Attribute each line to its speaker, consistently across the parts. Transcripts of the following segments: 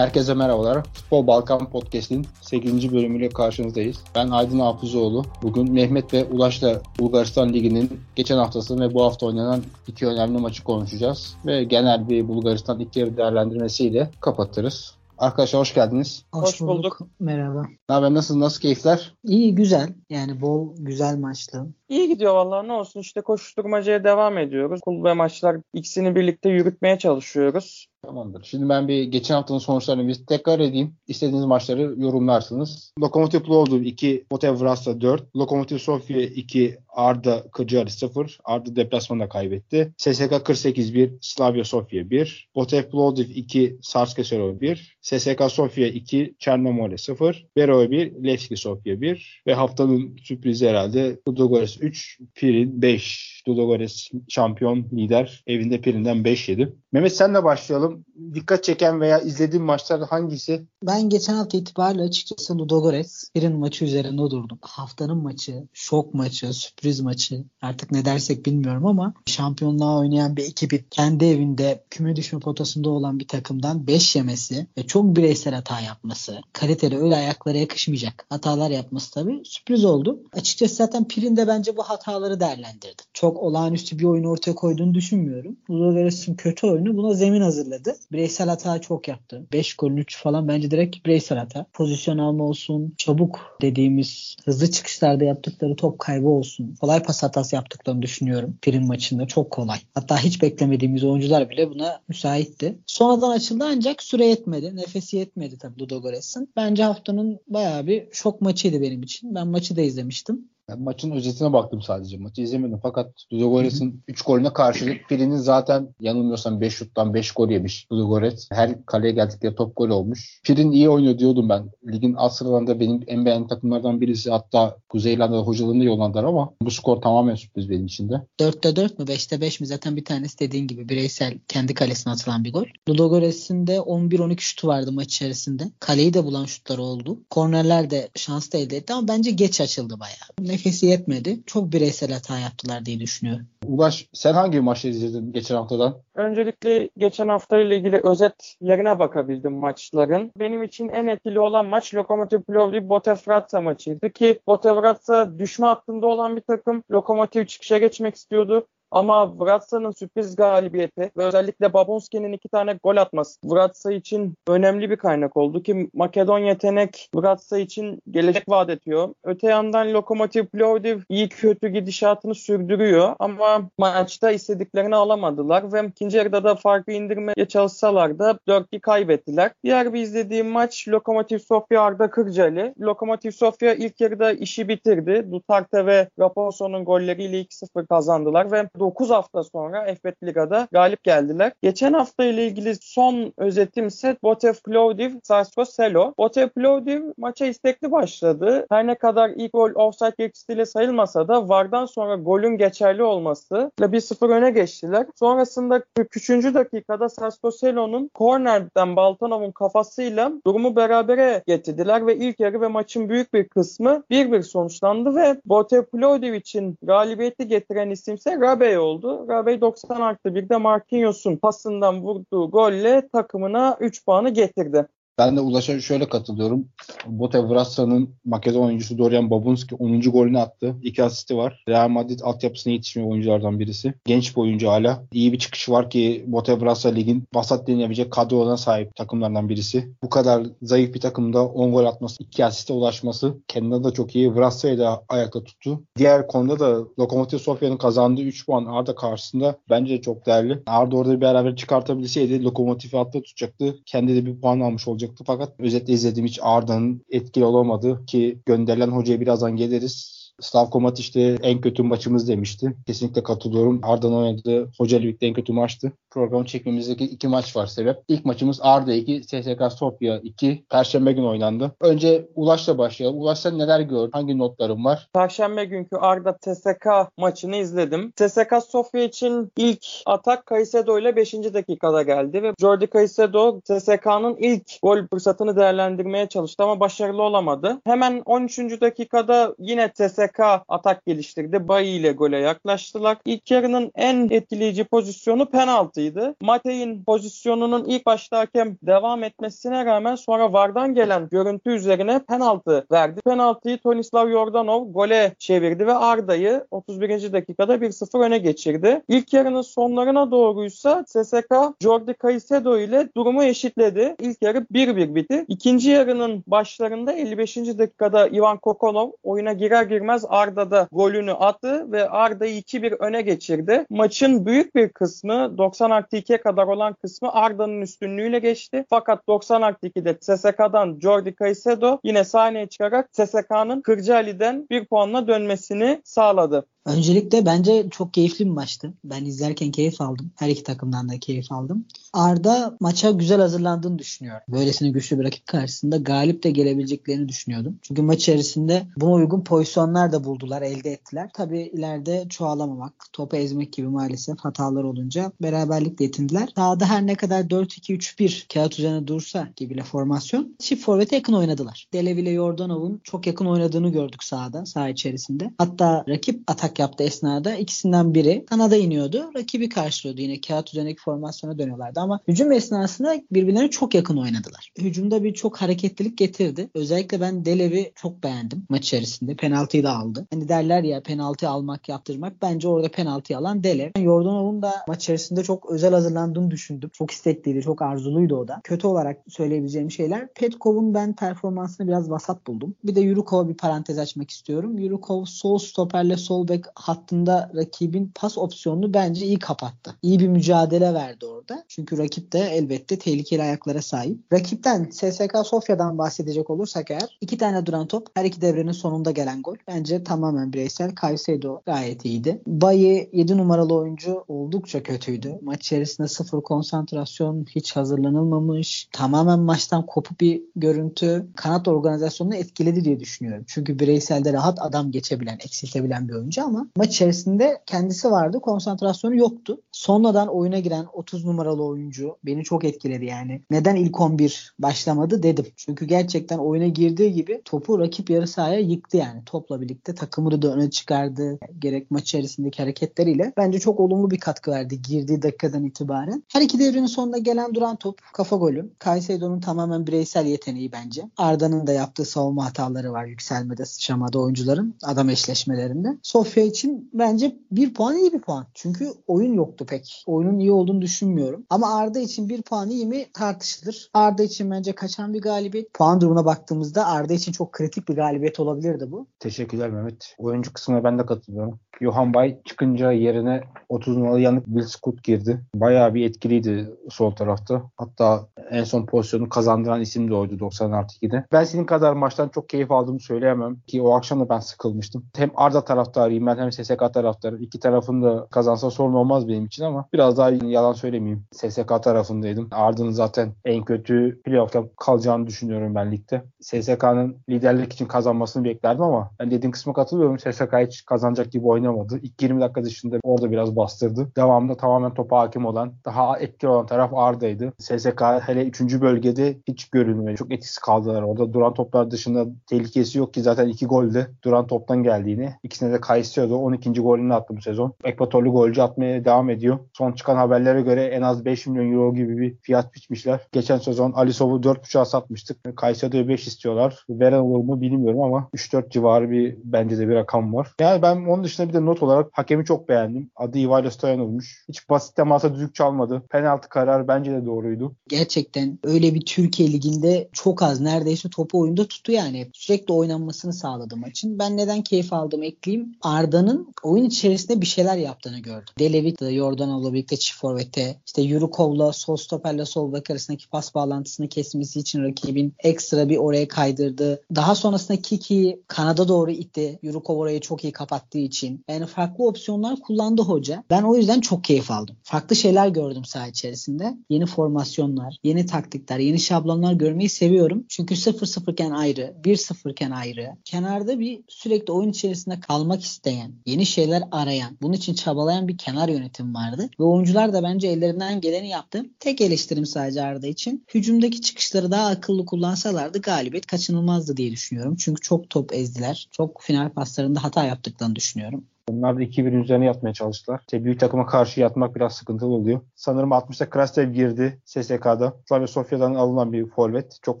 Speaker 1: Herkese merhabalar. Futbol Balkan Podcast'in 8. bölümüyle karşınızdayız. Ben Aydın Hafızoğlu. Bugün Mehmet ve Ulaş'la Bulgaristan Ligi'nin geçen haftası ve bu hafta oynanan iki önemli maçı konuşacağız. Ve genel bir Bulgaristan ilk yarı değerlendirmesiyle kapatırız. Arkadaşlar hoş geldiniz.
Speaker 2: Hoş, hoş bulduk. bulduk.
Speaker 3: Merhaba.
Speaker 1: Ne haber? Nasıl? Nasıl keyifler?
Speaker 3: İyi güzel. Yani bol güzel maçlı.
Speaker 2: İyi gidiyor vallahi ne olsun işte koşturmacaya devam ediyoruz. Kul ve maçlar ikisini birlikte yürütmeye çalışıyoruz.
Speaker 1: Tamamdır. Şimdi ben bir geçen haftanın sonuçlarını bir tekrar edeyim. İstediğiniz maçları yorumlarsınız. Lokomotiv Plovdiv 2, Botev Vrasta 4, Lokomotiv Sofia 2, Arda Kırcaali 0. Arda deplasmanda kaybetti. SSK 48-1, Slavia Sofia 1, Botev Plovdiv 2, Sarske Sero 1, SSK Sofia 2, Çernomor'e 0, Bero 1, Levski Sofia 1 ve haftanın sürprizi herhalde Ludogorets 3, Pirin 5. Ludogorets şampiyon lider. Evinde Pirin'den 5 yedi. Mehmet senle başlayalım. Dikkat çeken veya izlediğin maçlar hangisi?
Speaker 3: Ben geçen hafta itibariyle açıkçası Ludogorets Pirin maçı üzerinde durdum. Haftanın maçı, şok maçı, sürpriz maçı artık ne dersek bilmiyorum ama şampiyonluğa oynayan bir ekibin kendi evinde küme düşme potasında olan bir takımdan 5 yemesi ve çok bireysel hata yapması, kaliteli öyle ayaklara yakışmayacak hatalar yapması tabii sürpriz oldu. Açıkçası zaten Pirin de bence bu hataları değerlendirdi. Çok olağanüstü bir oyun ortaya koyduğunu düşünmüyorum. Ludogorets'in kötü oyunu buna zemin hazırladı. Bireysel hata çok yaptı. 5 gol 3 falan bence direkt bireysel hata. Pozisyon alma olsun, çabuk dediğimiz hızlı çıkışlarda yaptıkları top kaybı olsun. Kolay pas hatası yaptıklarını düşünüyorum Pirin maçında. Çok kolay. Hatta hiç beklemediğimiz oyuncular bile buna müsaitti. Sonradan açıldı ancak süre yetmedi. Nefesi yetmedi tabii Ludogorets'in. Bence haftanın bayağı bir şok maçıydı benim için. Ben maçı da izlemiştim.
Speaker 1: Ben maçın özetine baktım sadece. Maçı izlemedim. Fakat Ludogorets'in 3 golüne karşılık Pirin'in zaten yanılmıyorsam 5 şuttan 5 gol yemiş Ludogorets. Her kaleye geldikleri top gol olmuş. Pirin iyi oynuyor diyordum ben. Ligin alt sıralarında benim en beğendiğim takımlardan birisi. Hatta Kuzey İrlanda'da hocalığını yollandılar ama bu skor tamamen sürpriz benim için de.
Speaker 3: 4'te 4 mü 5'te 5 mi zaten bir tanesi dediğin gibi bireysel kendi kalesine atılan bir gol. Ludogorets'in de 11-12 şutu vardı maç içerisinde. Kaleyi de bulan şutlar oldu. Kornerler de şans da elde etti ama bence geç açıldı bayağı nefesi yetmedi. Çok bireysel hata yaptılar diye düşünüyorum.
Speaker 1: Ulaş sen hangi maçı izledin geçen haftadan?
Speaker 2: Öncelikle geçen hafta ile ilgili özet yerine bakabildim maçların. Benim için en etkili olan maç Lokomotiv Plovdiv Botevratsa maçıydı ki Botevratsa düşme hattında olan bir takım. Lokomotiv çıkışa geçmek istiyordu. Ama Vratsa'nın sürpriz galibiyeti ve özellikle Babonski'nin iki tane gol atması Vratsa için önemli bir kaynak oldu ki Makedon yetenek Vratsa için gelecek vaat ediyor. Öte yandan Lokomotiv Plovdiv iyi kötü gidişatını sürdürüyor ama maçta istediklerini alamadılar ve ikinci yarıda da farkı indirmeye çalışsalar da 4-2 kaybettiler. Diğer bir izlediğim maç Lokomotiv Sofya Arda Kırcalı. Lokomotiv Sofya ilk yarıda işi bitirdi. Duterte ve Raposo'nun golleriyle 2-0 kazandılar ve 9 hafta sonra F1 Liga'da galip geldiler. Geçen hafta ile ilgili son özetim ise Botev Plovdiv, Sarsko Selo. Botev Plovdiv maça istekli başladı. Her ne kadar ilk gol offside yetkisiyle sayılmasa da VAR'dan sonra golün geçerli olması ile 1-0 öne geçtiler. Sonrasında 43. dakikada Sarsko Selo'nun kornerden Baltanov'un kafasıyla durumu berabere getirdiler ve ilk yarı ve maçın büyük bir kısmı 1-1 sonuçlandı ve Botev Plovdiv için galibiyeti getiren isimse Rabe Rabey oldu. Rabey 90 artı 1'de Marquinhos'un pasından vurduğu golle takımına 3 puanı getirdi.
Speaker 1: Ben de Ulaş'a şöyle katılıyorum. Bote Vrassa'nın Makedon oyuncusu Dorian Babunski 10. golünü attı. 2 asisti var. Real Madrid altyapısına yetişmiyor oyunculardan birisi. Genç bir oyuncu hala. İyi bir çıkışı var ki Bote Vrassa ligin vasat denilebilecek kadrodan sahip takımlardan birisi. Bu kadar zayıf bir takımda 10 gol atması, 2 asiste ulaşması kendine de çok iyi. Vrassa'yı da ayakta tuttu. Diğer konuda da Lokomotiv Sofya'nın kazandığı 3 puan Arda karşısında bence de çok değerli. Arda orada bir beraber çıkartabilseydi Lokomotiv'i altta tutacaktı. Kendi de bir puan almış olacak olacaktı. Fakat özetle izlediğim hiç Arda'nın etkili olamadı ki gönderilen hocaya birazdan geliriz. Slavko Matic en kötü maçımız demişti. Kesinlikle katılıyorum. Arda'nın oynadığı hoca birlikte en kötü maçtı. Programı çekmemizdeki iki maç var sebep. İlk maçımız Arda 2, SSK Sofya 2. Perşembe günü oynandı. Önce Ulaş'la başlayalım. Ulaş sen neler gördün? Hangi notların var?
Speaker 2: Perşembe günkü Arda TSK maçını izledim. TSK Sofya için ilk atak Kaysedo ile 5. dakikada geldi ve Jordi Kaysedo TSK'nın ilk gol fırsatını değerlendirmeye çalıştı ama başarılı olamadı. Hemen 13. dakikada yine TSK atak geliştirdi. Bayi ile gole yaklaştılar. İlk yarının en etkileyici pozisyonu penaltıydı. Penaltıydı. Matey'in pozisyonunun ilk başta hakem devam etmesine rağmen sonra VAR'dan gelen görüntü üzerine penaltı verdi. Penaltıyı Tonislav Yordanov gole çevirdi ve Arda'yı 31. dakikada 1-0 öne geçirdi. İlk yarının sonlarına doğruysa SSK Jordi Caicedo ile durumu eşitledi. İlk yarı 1-1 bitti. İkinci yarının başlarında 55. dakikada Ivan Kokonov oyuna girer girmez Arda'da golünü attı ve Arda'yı 2-1 öne geçirdi. Maçın büyük bir kısmı 90 artı 2'ye kadar olan kısmı Arda'nın üstünlüğüyle geçti. Fakat 90 artı 2'de SSK'dan Jordi Caicedo yine sahneye çıkarak SSK'nın Kırcaali'den bir puanla dönmesini sağladı.
Speaker 3: Öncelikle bence çok keyifli bir maçtı. Ben izlerken keyif aldım. Her iki takımdan da keyif aldım. Arda maça güzel hazırlandığını düşünüyorum. Böylesine güçlü bir rakip karşısında galip de gelebileceklerini düşünüyordum. Çünkü maç içerisinde buna uygun pozisyonlar da buldular, elde ettiler. Tabii ileride çoğalamamak, topu ezmek gibi maalesef hatalar olunca beraberlikle yetindiler. Sahada her ne kadar 4-2-3-1 kağıt üzerine dursa gibi formasyon çift forvete yakın oynadılar. Delev ile Yordanov'un çok yakın oynadığını gördük sahada, saha içerisinde. Hatta rakip atak yaptığı esnada ikisinden biri kanada iniyordu. Rakibi karşılıyordu. Yine kağıt üzerindeki formasyona dönüyorlardı ama hücum esnasında birbirlerine çok yakın oynadılar. Hücumda bir çok hareketlilik getirdi. Özellikle ben Delev'i çok beğendim maç içerisinde. Penaltıyı da aldı. Hani derler ya penaltı almak yaptırmak. Bence orada penaltıyı alan Delev. Yordanov'un da maç içerisinde çok özel hazırlandığını düşündüm. Çok istekliydi. Çok arzuluydu o da. Kötü olarak söyleyebileceğim şeyler. Petkov'un ben performansını biraz vasat buldum. Bir de Yurukov'a bir parantez açmak istiyorum. Yurukov sol stoperle sol bek hattında rakibin pas opsiyonunu bence iyi kapattı. İyi bir mücadele verdi orada. Çünkü rakip de elbette tehlikeli ayaklara sahip. Rakipten SSK Sofya'dan bahsedecek olursak eğer iki tane duran top her iki devrenin sonunda gelen gol. Bence tamamen bireysel. Caicedo gayet iyiydi. Bayi 7 numaralı oyuncu oldukça kötüydü. Maç içerisinde sıfır konsantrasyon, hiç hazırlanılmamış, tamamen maçtan kopuk bir görüntü kanat organizasyonunu etkiledi diye düşünüyorum. Çünkü bireyselde rahat adam geçebilen, eksiltebilen bir oyuncu ama maç içerisinde kendisi vardı. Konsantrasyonu yoktu. Sonradan oyuna giren 30 numaralı oyuncu beni çok etkiledi yani. Neden ilk 11 başlamadı dedim. Çünkü gerçekten oyuna girdiği gibi topu rakip yarı sahaya yıktı yani. Topla birlikte takımını da öne çıkardı. Gerek maç içerisindeki hareketleriyle. Bence çok olumlu bir katkı verdi girdiği dakikadan itibaren. Her iki devrenin sonunda gelen duran top kafa golü. Caicedo'nun tamamen bireysel yeteneği bence. Arda'nın da yaptığı savunma hataları var yükselmede, sıçramada oyuncuların adam eşleşmelerinde. Sofya için bence bir puan iyi bir puan. Çünkü oyun yoktu pek. Oyunun iyi olduğunu düşünmüyorum. Ama Arda için bir puan iyi mi tartışılır. Arda için bence kaçan bir galibiyet. Puan durumuna baktığımızda Arda için çok kritik bir galibiyet olabilirdi bu.
Speaker 1: Teşekkürler Mehmet. Oyuncu kısmına ben de katılıyorum. Johan Bay çıkınca yerine 30 numaralı yanık Will Scott girdi. Bayağı bir etkiliydi sol tarafta. Hatta en son pozisyonu kazandıran isim de oydu 90 artı 2'de. Ben senin kadar maçtan çok keyif aldığımı söyleyemem. Ki o akşam da ben sıkılmıştım. Hem Arda taraftarıyım ben hem SSK taraftarı. İki tarafın da kazansa sorun olmaz benim için ama biraz daha yalan söylemeyeyim. SSK tarafındaydım. Arda'nın zaten en kötü playoff'ta kalacağını düşünüyorum ben ligde. SSK'nın liderlik için kazanmasını beklerdim ama ben dediğim kısma katılıyorum. SSK hiç kazanacak gibi oynamadı. İlk 20 dakika dışında orada biraz bastırdı. Devamında tamamen topa hakim olan, daha etkili olan taraf Arda'ydı. SSK hele 3. bölgede hiç görünmedi. Çok etkisiz kaldılar orada. Duran toplar dışında tehlikesi yok ki zaten iki golde duran toptan geldiğini. İkisine de Caicedo 12. golünü attı bu sezon. Ekvatorlu golcü atmaya devam ediyor. Son çıkan haberlere göre en az 5 milyon euro gibi bir fiyat biçmişler. Geçen sezon Alisov'u 4.5'a satmıştık. Caicedo'ya 5 istiyorlar. Veren olur mu bilmiyorum ama 3-4 civarı bir bence de bir rakam var. Yani ben onun dışında bir de not olarak hakemi çok beğendim. Adı Ivailo Stoyanov'muş. Hiç basit temasa düdük çalmadı. Penaltı kararı bence de doğruydu.
Speaker 3: Gerçekten öyle bir Türkiye Ligi'nde çok az neredeyse topu oyunda tuttu yani. Sürekli oynanmasını sağladı maçın. Ben neden keyif aldım ekleyeyim. Arda'nın oyun içerisinde bir şeyler yaptığını gördüm. Delevit, Yordanov'la birlikte çift forvete, işte Yurukov'la sol stoperle sol bek arasındaki pas bağlantısını kesmesi için rakibin ekstra bir oraya kaydırdı. Daha sonrasında Kiki kanada doğru itti. Yurukov orayı çok iyi kapattığı için. Yani farklı opsiyonlar kullandı hoca. Ben o yüzden çok keyif aldım. Farklı şeyler gördüm saha içerisinde. Yeni formasyonlar, yeni taktikler, yeni şablonlar görmeyi seviyorum. Çünkü 0-0 iken ayrı, 1-0 iken ayrı. Kenarda bir sürekli oyun içerisinde kalmak isteyen, yeni şeyler arayan, bunun için çabalayan bir kenar yönetim vardı. Ve oyuncular da bence ellerinden geleni yaptı. Tek eleştirim sadece Arda için. Hücumdaki çıkışları daha akıllı kullansalardı galibiyet kaçınılmazdı diye düşünüyorum. Çünkü çok top ezdiler. Çok final paslarında hata yaptıklarını düşünüyorum.
Speaker 1: Onlar da 2-1 üzerine yatmaya çalıştılar. İşte büyük takıma karşı yatmak biraz sıkıntılı oluyor. Sanırım 60'ta Krastev girdi SSK'da. Slavia Sofya'dan alınan bir forvet. Çok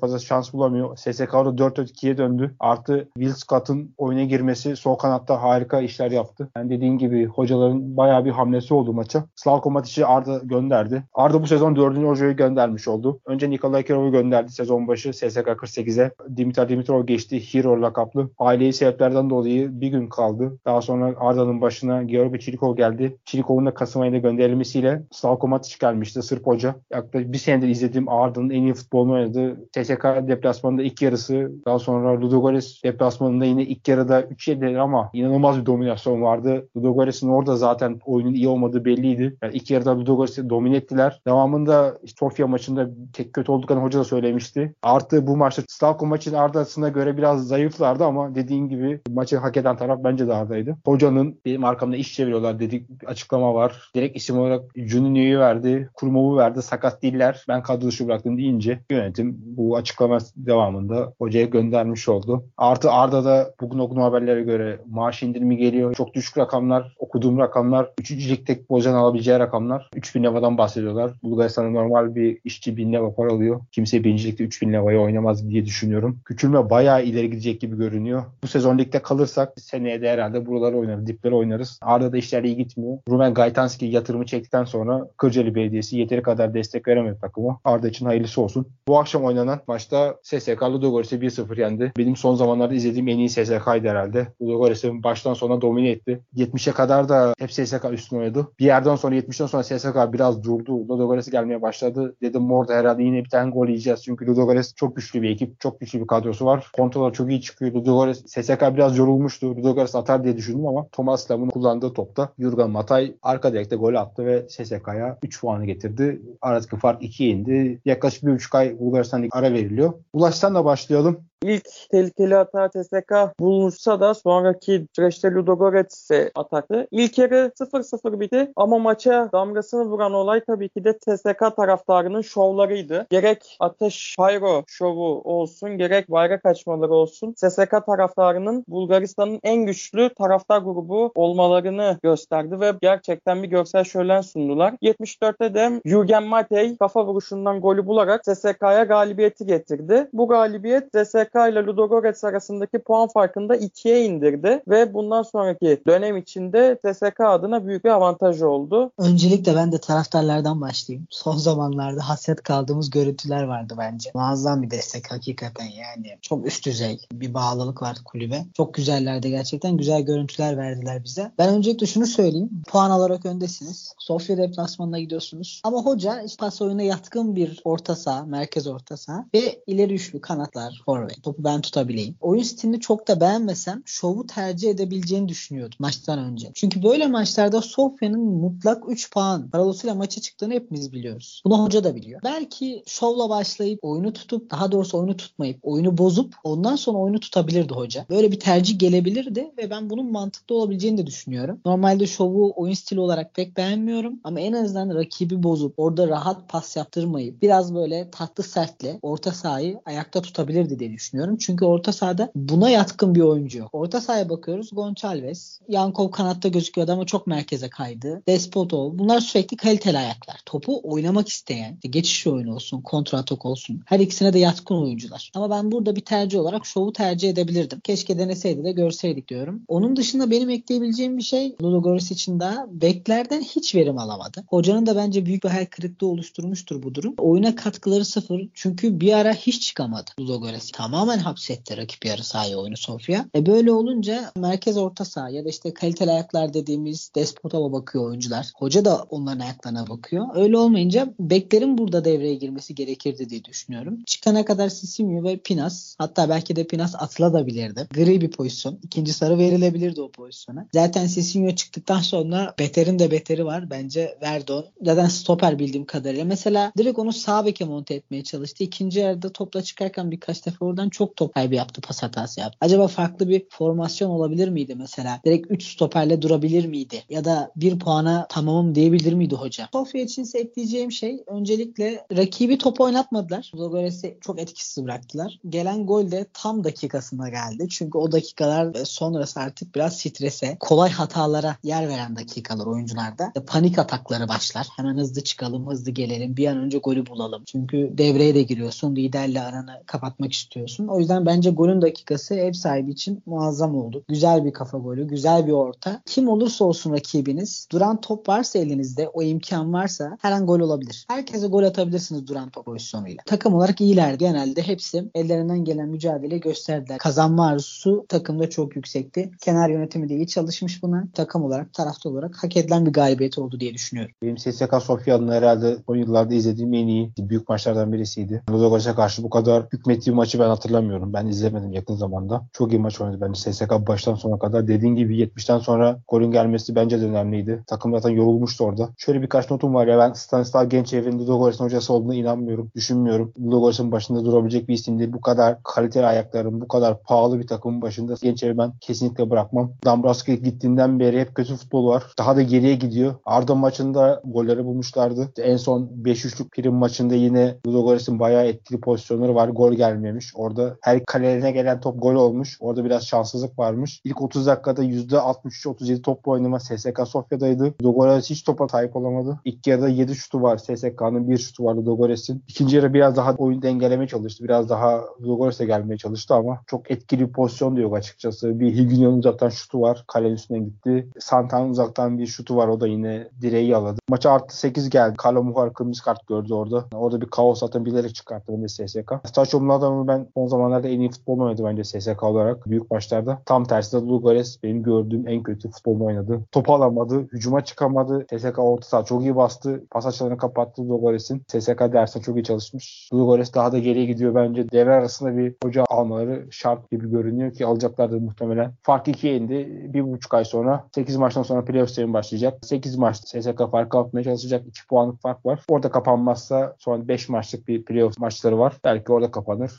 Speaker 1: fazla şans bulamıyor. SSK'da 4-4-2'ye döndü. Artı Will Scott'ın oyuna girmesi sol kanatta harika işler yaptı. Yani dediğin gibi hocaların bayağı bir hamlesi oldu maça. Slavko Matic'i Arda gönderdi. Arda bu sezon 4. hocayı göndermiş oldu. Önce Nikolay Kirov'u gönderdi sezon başı SSK 48'e. Dimitar Dimitrov geçti. Hero lakaplı. Aileyi sebeplerden dolayı bir gün kaldı. Daha sonra Arda'nın başına Georgi Çilikov geldi. Çilikov'un da Kasım ayında gönderilmesiyle Slavko Matic gelmişti. Sırp hoca. Yaklaşık bir senedir izlediğim Arda'nın en iyi futbolunu oynadı. SSK deplasmanında ilk yarısı. Daha sonra Ludogorets deplasmanında yine ilk yarıda 3 yedi ama inanılmaz bir dominasyon vardı. Ludogorets'in orada zaten oyunun iyi olmadığı belliydi. Yani ilk yarıda Ludogorets'i domine ettiler. Devamında Sofya maçında tek kötü olduklarını hoca da söylemişti. Artı bu maçta Slavko maçın Arda'sına göre biraz zayıflardı ama dediğin gibi maçı hak eden taraf bence de Arda'ydı. Hocanın benim arkamda iş çeviriyorlar dedik açıklama var. Direkt isim olarak Juninho'yu verdi, Kurmov'u verdi, sakat değiller. Ben kadro dışı bıraktım deyince yönetim bu açıklama devamında hocaya göndermiş oldu. Artı Arda'da bugün okuduğum haberlere göre maaş indirimi geliyor. Çok düşük rakamlar, okuduğum rakamlar, 3. ligde hocanın alabileceği rakamlar. 3000 levadan bahsediyorlar. Bulgaristan'da normal bir işçi 1000 leva para alıyor. Kimse birincilikte 3000 levaya oynamaz diye düşünüyorum. Küçülme bayağı ileri gidecek gibi görünüyor. Bu sezon ligde kalırsak seneye de herhalde buraları oynarız, dipleri oynarız. Arda'da işler iyi gitmiyor. Rumen Gaytanski yatırımı çektikten sonra Kırcalı Belediyesi yeteri kadar destek veremiyor takımı. Arda için hayırlısı olsun. Bu akşam oynanan maçta SSK Ludogorets'i 1-0 yendi. Benim son zamanlarda izlediğim en iyi SSK'ydı herhalde. Ludogorets'i baştan sona domine etti. 70'e kadar da hep SSK üstün oynadı. Bir yerden sonra 70'ten sonra SSK biraz durdu. Ludogorets gelmeye başladı. Dedim orada herhalde yine bir tane gol yiyeceğiz. Çünkü Ludogorets çok güçlü bir ekip. Çok güçlü bir kadrosu var. Kontroller çok iyi çıkıyor. Ludogorets SSK biraz yorulmuştu. Ludogorets atar diye düşündüm ama Thomas Lam'ın kullandığı topta Jurgen Matay arka direkte gol attı ve SSK'ya 3 puanı getirdi. Aradaki fark 2'ye indi. Yaklaşık 1,5 ay Bulgaristan ara veriliyor. Ulaş'tan da başlayalım.
Speaker 2: İlk tehlikeli hata TSK bulunsa da sonraki süreçte Ludogorets'e ataktı. İlk yarı 0-0 bitti ama maça damgasını vuran olay tabii ki de TSK taraftarının şovlarıydı. Gerek ateş pyro şovu olsun gerek bayrak açmaları olsun TSK taraftarının Bulgaristan'ın en güçlü taraftar grubu olmalarını gösterdi ve gerçekten bir görsel şölen sundular. 74'te de Jürgen Matey kafa vuruşundan golü bularak TSK'ya galibiyeti getirdi. Bu galibiyet TSK ile Ludogorets arasındaki puan farkını da ikiye indirdi ve bundan sonraki dönem içinde TSK adına büyük bir avantaj oldu.
Speaker 3: Öncelikle ben de taraftarlardan başlayayım. Son zamanlarda hasret kaldığımız görüntüler vardı bence. Muazzam bir destek hakikaten yani. Çok üst düzey bir bağlılık var kulübe. Çok güzellerdi gerçekten. Güzel görüntüler verdiler bize. Ben öncelikle şunu söyleyeyim. Puan alarak öndesiniz. Sofya deplasmanına gidiyorsunuz. Ama hoca pas oyuna yatkın bir orta saha, merkez orta saha ve ileri üçlü kanatlar, forvet. Topu ben tutabileyim. Oyun stilini çok da beğenmesem şovu tercih edebileceğini düşünüyordum maçtan önce. Çünkü böyle maçlarda Sofya'nın mutlak 3 puan paralosuyla maça çıktığını hepimiz biliyoruz. Bunu hoca da biliyor. Belki şovla başlayıp oyunu tutup daha doğrusu oyunu tutmayıp oyunu bozup ondan sonra oyunu tutabilirdi hoca. Böyle bir tercih gelebilirdi ve ben bunun mantıklı olabileceğini de düşünüyorum. Normalde şovu oyun stili olarak pek beğenmiyorum ama en azından rakibi bozup orada rahat pas yaptırmayıp biraz böyle tatlı sertle orta sahayı ayakta tutabilirdi diye düşünüyorum. Çünkü orta sahada buna yatkın bir oyuncu yok. Orta sahaya bakıyoruz. Gonçalves, Yankov kanatta gözüküyordu ama çok merkeze kaydı. Despotov. Bunlar sürekli kaliteli ayaklar. Topu oynamak isteyen, geçiş oyunu olsun, kontratok olsun. Her ikisine de yatkın oyuncular. Ama ben burada bir tercih olarak şovu tercih edebilirdim. Keşke deneseydi de görseydik diyorum. Onun dışında benim ekleyebileceğim bir şey Ludogorets için daha beklerden hiç verim alamadı. Hocanın da bence büyük bir hayal kırıklığı oluşturmuştur bu durum. Oyuna katkıları sıfır. Çünkü bir ara hiç çıkamadı Ludogorets. Tamamen hapsetti rakip yarı sahaya oyunu Sofya. E böyle olunca merkez orta saha ya da işte kaliteli ayaklar dediğimiz Despotova bakıyor oyuncular. Hoca da onların ayaklarına bakıyor. Öyle olmayınca beklerin burada devreye girmesi gerekirdi diye düşünüyorum. Çıkana kadar Sisimio ve Pinas hatta belki de Pinas atılabilirdi. Gri bir pozisyon. İkinci sarı verilebilirdi o pozisyona. Zaten Sisimio çıktıktan sonra beterin de beteri var. Bence Verdon. Zaten stoper bildiğim kadarıyla. Mesela direkt onu sağ beke monte etmeye çalıştı. İkinci yarıda topla çıkarken birkaç defa oradan yüzden çok top kaybı yaptı, pas hatası yaptı. Acaba farklı bir formasyon olabilir miydi mesela? Direkt 3 stoperle durabilir miydi? Ya da bir puana tamamım diyebilir miydi hoca? Sofya için ise ekleyeceğim şey öncelikle rakibi top oynatmadılar. Ludogorets'i çok etkisiz bıraktılar. Gelen gol de tam dakikasında geldi. Çünkü o dakikalar ve sonrası artık biraz strese, kolay hatalara yer veren dakikalar oyuncularda. Panik atakları başlar. Hemen hızlı çıkalım, hızlı gelelim. Bir an önce golü bulalım. Çünkü devreye de giriyorsun. Liderle aranı kapatmak istiyorsun. O yüzden bence golün dakikası ev sahibi için muazzam oldu. Güzel bir kafa golü, güzel bir orta. Kim olursa olsun rakibiniz, duran top varsa elinizde, o imkan varsa her an gol olabilir. Herkese gol atabilirsiniz duran top pozisyonuyla. Takım olarak iyiler. Genelde hepsi ellerinden gelen mücadele gösterdiler. Kazanma arzusu takımda çok yüksekti. Kenar yönetimi de iyi çalışmış buna. Takım olarak, taraftar olarak hak edilen bir galibiyet oldu diye düşünüyorum.
Speaker 1: Benim SSK Sofya'nın herhalde son yıllarda izlediğim en iyi büyük maçlardan birisiydi. Ludogorets'e karşı bu kadar hükmettiği maçı ben hatırlamıyorum. Ben izlemedim yakın zamanda. Çok iyi maç oynadı bence SSK baştan sona kadar. Dediğin gibi 70'ten sonra golün gelmesi bence de önemliydi. Takım zaten yorulmuştu orada. Şöyle birkaç notum var ya ben Stanislav Gençev'in Ludogorets'in hocası olduğunu inanmıyorum. Düşünmüyorum. Ludogorets'in başında durabilecek bir isim değil. Bu kadar kaliteli ayakların, bu kadar pahalı bir takımın başında Gençev'i ben kesinlikle bırakmam. Dambrowski gittiğinden beri hep kötü futbol var. Daha da geriye gidiyor. Arda maçında golleri bulmuşlardı. En son 5-3'lük prim maçında yine Ludogorets'in bayağı etkili pozisyonları var. Gol gelmemiş. Orada her kalelerine gelen top gol olmuş. Orada biraz şanssızlık varmış. İlk 30 dakikada %63-37 top oynama SSK Sofya'daydı. Ludogorets hiç topa sahip olamadı. İlk yarıda 7 şutu var. SSK'nın 1 şutu var Ludogorets'in. İkinci yarı biraz daha oyun dengelemeye çalıştı. Biraz daha Ludogorets'e gelmeye çalıştı ama çok etkili bir pozisyon da yok açıkçası. Bir Higuinho'nun uzaktan şutu var. Kalenin üstüne gitti. Santan uzaktan bir şutu var. O da yine direği yaladı. Maça artı 8 geldi. Carlo Muhar kırmızı kart gördü orada. Orada bir kaos zaten bilerek çıkarttı SSK. Staçom'un adamı ben son zamanlarda en iyi futbol oynadı bence SSK olarak. Büyük maçlarda. Tam tersi de Lugares benim gördüğüm en kötü futbolunu oynadı. Topu alamadı. Hücuma çıkamadı. SSK orta saha çok iyi bastı. Pas açılarını kapattı Lugares'in. SSK dersine çok iyi çalışmış. Lugares daha da geriye gidiyor bence. Devre arasında bir hoca almaları şart gibi görünüyor ki alacaklardır muhtemelen. Fark 2'ye indi. Bir buçuk ay sonra 8 maçtan sonra playoff serisi başlayacak. 8 maç SSK farkı atmaya çalışacak. 2 puanlık fark var. Orada kapanmazsa sonra 5 maçlık bir playoff maçları var. Belki orada kapanır.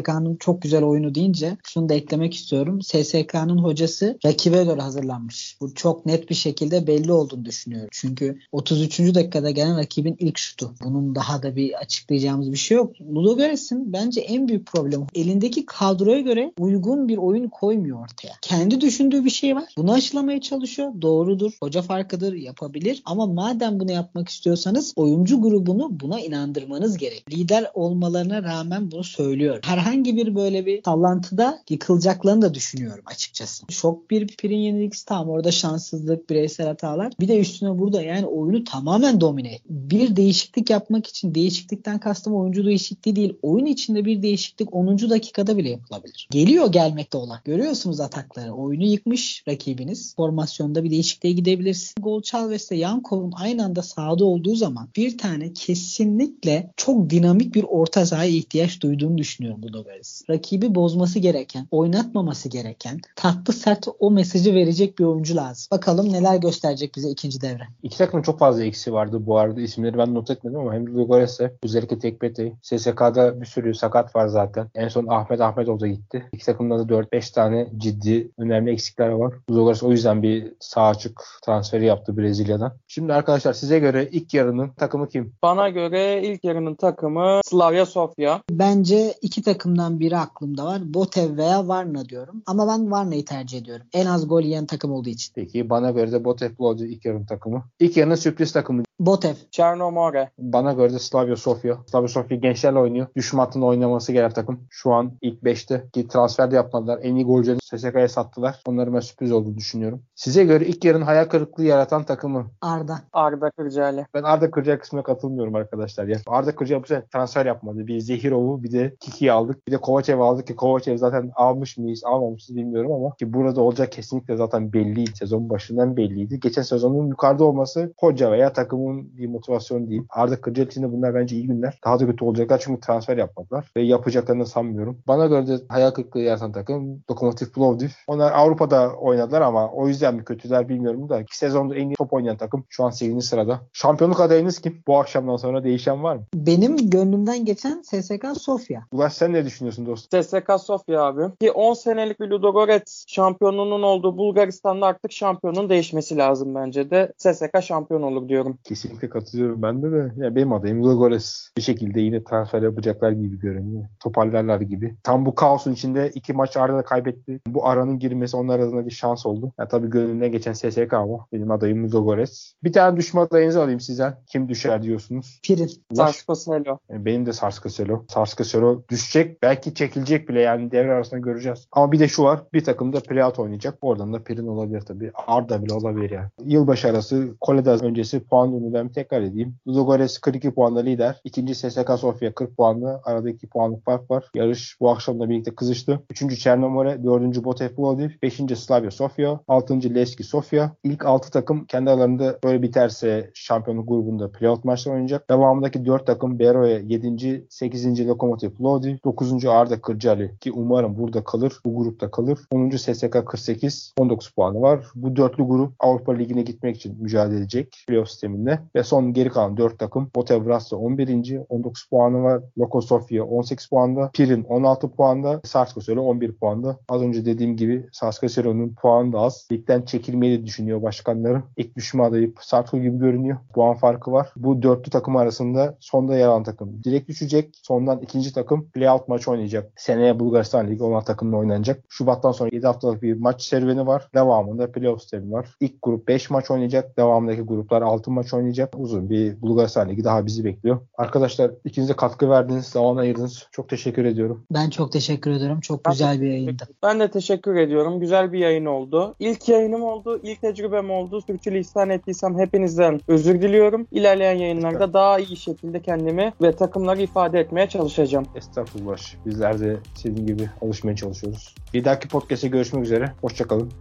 Speaker 3: SSK'nın çok güzel oyunu deyince şunu da eklemek istiyorum. SSK'nın hocası rakibe göre hazırlanmış. Bu çok net bir şekilde belli olduğunu düşünüyorum. Çünkü 33. dakikada gelen rakibin ilk şutu. Bunun daha da bir açıklayacağımız bir şey yok. Ludogorets'in bence en büyük problemi elindeki kadroya göre uygun bir oyun koymuyor ortaya. Kendi düşündüğü bir şey var. Bunu aşılamaya çalışıyor. Doğrudur. Hoca farkıdır. Yapabilir. Ama madem bunu yapmak istiyorsanız oyuncu grubunu buna inandırmanız gerek. Lider olmalarına rağmen bunu söylüyor. Herhangi bir böyle bir sallantıda yıkılacaklarını da düşünüyorum açıkçası. Şok bir pirin yenilgisi tamam orada şanssızlık, bireysel hatalar. Bir de üstüne burada yani oyunu tamamen domine. Bir değişiklik yapmak için değişiklikten kastım oyuncu değişikliği değil. Oyun içinde bir değişiklik 10. dakikada bile yapılabilir. Geliyor gelmekte olan. Görüyorsunuz atakları. Oyunu yıkmış rakibiniz. Formasyonda bir değişikliğe gidebilirsin. Gol Çalves ile Yankov'un aynı anda sahada olduğu zaman bir tane kesinlikle çok dinamik bir orta sahaya ihtiyaç duyduğunu düşünüyorum bu Dogaris. Rakibi bozması gereken, oynatmaması gereken, tatlı sert o mesajı verecek bir oyuncu lazım. Bakalım neler gösterecek bize ikinci devre.
Speaker 1: İki takımın çok fazla eksi vardı bu arada. İsimleri ben not etmedim ama hem Lugores'e özellikle Tekbeti. SSK'da bir sürü sakat var zaten. En son Ahmet Ahmet da gitti. İki takımda da 4-5 tane ciddi önemli eksikler var. Lugores o yüzden bir sağ açık transferi yaptı Brezilya'dan. Şimdi arkadaşlar size göre ilk yarının takımı kim?
Speaker 2: Bana göre ilk yarının takımı Slavia Sofia.
Speaker 3: Bence iki takımdan biri aklımda var. Botev veya Varna diyorum. Ama ben Varna'yı tercih ediyorum. En az gol yiyen takım olduğu için.
Speaker 1: Peki bana göre de Botev Plovdiv ilk yarının takımı. İlk yarının sürpriz takımı.
Speaker 3: Botev.
Speaker 2: Çernomore.
Speaker 1: Bana göre de Slavia Sofia. Slavia Sofia gençlerle oynuyor. Düşman hattında oynaması gereken takım. Şu an ilk 5'te ki transfer de yapmadılar. En iyi golcüleri SSK'ya sattılar. Onların ben sürpriz olduğunu düşünüyorum. Size göre ilk yarın hayal kırıklığı yaratan takımı.
Speaker 3: Arda.
Speaker 2: Arda Kırcaali.
Speaker 1: Ben Arda Kırcaali kısmına katılmıyorum arkadaşlar ya. Arda Kırcaali bu transfer yapmadı. Bir Zehirov'u bir de Kiki'yi aldık. Bir de Kovacev aldık ki Kovacev zaten almış mıyız almamışız bilmiyorum ama ki burada olacak kesinlikle zaten belliydi. Sezon başından belliydi. Geçen sezonun yukarıda olması hoca veya takımın bir motivasyon değil. Arda Kırcaali için de bunlar bence iyi günler. Daha da kötü olacaklar çünkü transfer yapmadılar. Ve yapacaklarını sanmıyorum. Bana göre de hayal kırıklığı yaratan takım Lokomotiv Plovdiv. Onlar Avrupa'da oynadılar ama o yüzden mi kötüler bilmiyorum da. iki sezonda en iyi top oynayan takım şu an 8. sırada. Şampiyonluk adayınız kim? Bu akşamdan sonra değişen var mı?
Speaker 3: Benim gönlümden geçen SSK Sofya.
Speaker 1: Ulaş sen ne ne düşünüyorsun dostum?
Speaker 2: CSKA Sofya abi. Ki 10 senelik bir Ludogorets şampiyonluğunun olduğu Bulgaristan'da artık şampiyonun değişmesi lazım bence de. CSKA şampiyon olur diyorum.
Speaker 1: Kesinlikle katılıyorum ben de de. Ya benim adayım Ludogorets. Bir şekilde yine transfer yapacaklar gibi görünüyor. Toparlarlar gibi. Tam bu kaosun içinde iki maç arada kaybetti. Bu aranın girmesi onlar adına bir şans oldu. Ya tabii gönlüne geçen SSK ama benim adayım Ludogorets. Bir tane düşme adayınızı alayım sizden. Kim düşer diyorsunuz?
Speaker 3: Pirin.
Speaker 2: Sarsko Selo.
Speaker 1: Benim de Sarskaselo. Sarskaselo düşecek. Belki çekilecek bile yani devre arasında göreceğiz. Ama bir de şu var. Bir takımda playout oynayacak. Oradan da Pirin olabilir tabii. Arda bile olabilir yani. Yılbaşı arası Koleda öncesi puan durumu ben bir tekrar edeyim. Ludogorets 42 puanla lider. İkinci SSK Sofya 40 puanla. Arada 2 puanlık fark var. Yarış bu akşam da birlikte kızıştı. Üçüncü Çernomore, dördüncü Botev Plovdiv, beşinci Slavia Sofya, altıncı Leski Sofya. İlk altı takım kendi aralarında böyle biterse şampiyonluk grubunda playout maçları oynayacak. Devamındaki dört takım Beroe 7. 8. Lokomotiv Plovdiv, 9. Arda Kırcaali ki umarım burada kalır. Bu grupta kalır. 10. SSK 48, 19 puanı var. Bu dörtlü grup Avrupa Ligi'ne gitmek için mücadele edecek playoff sisteminde. Ve son geri kalan dört takım Botev Vrasya 11. 19 puanı var. Loko Sofia 18 puanda. Pirin 16 puanda. Sarskoselo 11 puanda. Az önce dediğim gibi Sarskoselo'nun puanı da az. Ligden çekilmeyi de düşünüyor başkanları. İlk düşme adayı Sarko gibi görünüyor. Puan farkı var. Bu dörtlü takım arasında sonda yer alan takım direkt düşecek. Sondan ikinci takım playout maç oynayacak. Seneye Bulgaristan Ligi olan takımla oynanacak. Şubattan sonra 7 haftalık bir maç serüveni var. Devamında playoff sistemi var. İlk grup 5 maç oynayacak. Devamındaki gruplar 6 maç oynayacak. Uzun bir Bulgaristan Ligi daha bizi bekliyor. Arkadaşlar ikiniz de katkı verdiniz, zaman ayırdınız. Çok teşekkür ediyorum.
Speaker 3: Ben çok teşekkür ederim. Çok
Speaker 2: Ben
Speaker 3: güzel bir yayındı.
Speaker 2: Ben de teşekkür ediyorum. Güzel bir yayın oldu. İlk yayınım oldu. ilk tecrübem oldu. Sürçülisan ettiysem hepinizden özür diliyorum. İlerleyen yayınlarda daha iyi şekilde kendimi ve takımları ifade etmeye çalışacağım.
Speaker 1: Estağfurullah. Bizler de senin gibi alışmaya çalışıyoruz. Bir dahaki podcast'te görüşmek üzere. Hoşçakalın.